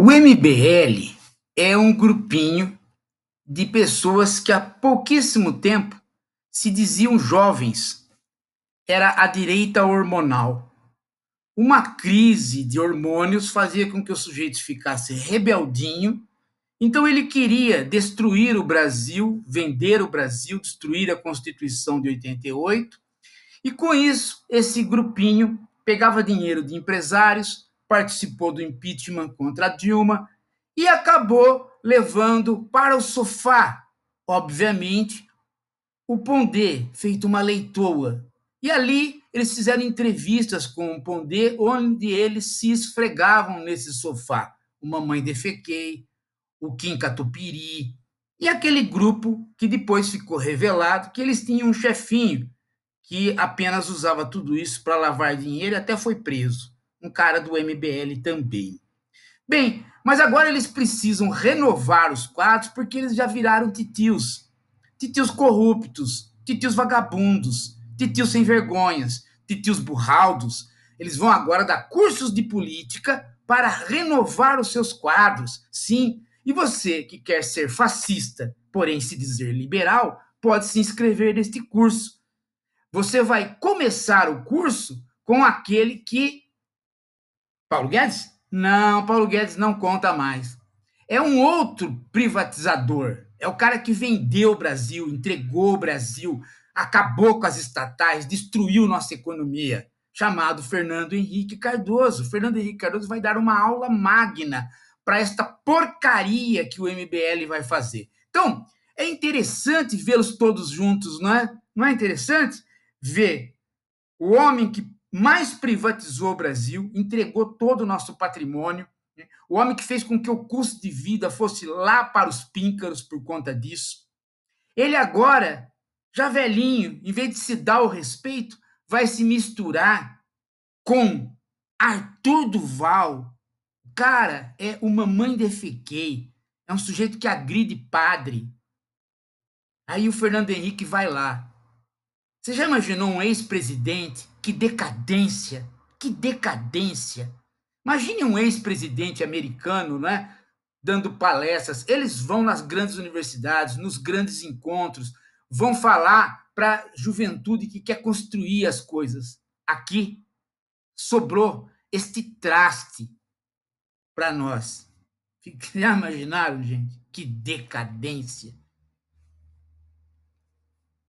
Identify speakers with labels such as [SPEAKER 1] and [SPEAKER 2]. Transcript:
[SPEAKER 1] O MBL é um grupinho de pessoas que há pouquíssimo tempo se diziam jovens. Era a direita hormonal. Uma crise de hormônios fazia com que o sujeito ficasse rebeldinho. Então ele queria destruir o Brasil, vender o Brasil, destruir a Constituição de 88. E com isso, esse grupinho pegava dinheiro de empresários, participou do impeachment contra Dilma e acabou levando para o sofá, obviamente, o Pondé, feito uma leitoa. E ali eles fizeram entrevistas com o Pondé, onde eles se esfregavam nesse sofá. O Mamãe Defequei, o Kim Catupiry, e aquele grupo que depois ficou revelado que eles tinham um chefinho que apenas usava tudo isso para lavar dinheiro e até foi preso um cara do MBL também. Bem, mas agora eles precisam renovar os quadros porque eles já viraram titios. Titios corruptos, titios vagabundos, titios sem vergonhas, titios burraldos. Eles vão agora dar cursos de política para renovar os seus quadros. Sim, e você que quer ser fascista, porém se dizer liberal, pode se inscrever neste curso. Você vai começar o curso com aquele que Paulo Guedes? Não, Paulo Guedes não conta mais. É um outro privatizador. É o cara que vendeu o Brasil, entregou o Brasil, acabou com as estatais, destruiu nossa economia, chamado Fernando Henrique Cardoso. Fernando Henrique Cardoso vai dar uma aula magna para esta porcaria que o MBL vai fazer. Então, é interessante vê-los todos juntos, não é? Não é interessante ver o homem que mais privatizou o Brasil, entregou todo o nosso patrimônio, né? o homem que fez com que o custo de vida fosse lá para os píncaros por conta disso. Ele agora, já velhinho, em vez de se dar o respeito, vai se misturar com Arthur Duval. O cara é uma mãe defequei, é um sujeito que agride padre. Aí o Fernando Henrique vai lá, você já imaginou um ex-presidente? Que decadência! Que decadência! Imagine um ex-presidente americano, né? Dando palestras. Eles vão nas grandes universidades, nos grandes encontros, vão falar para a juventude que quer construir as coisas. Aqui sobrou este traste para nós. Já imaginaram, gente? Que decadência!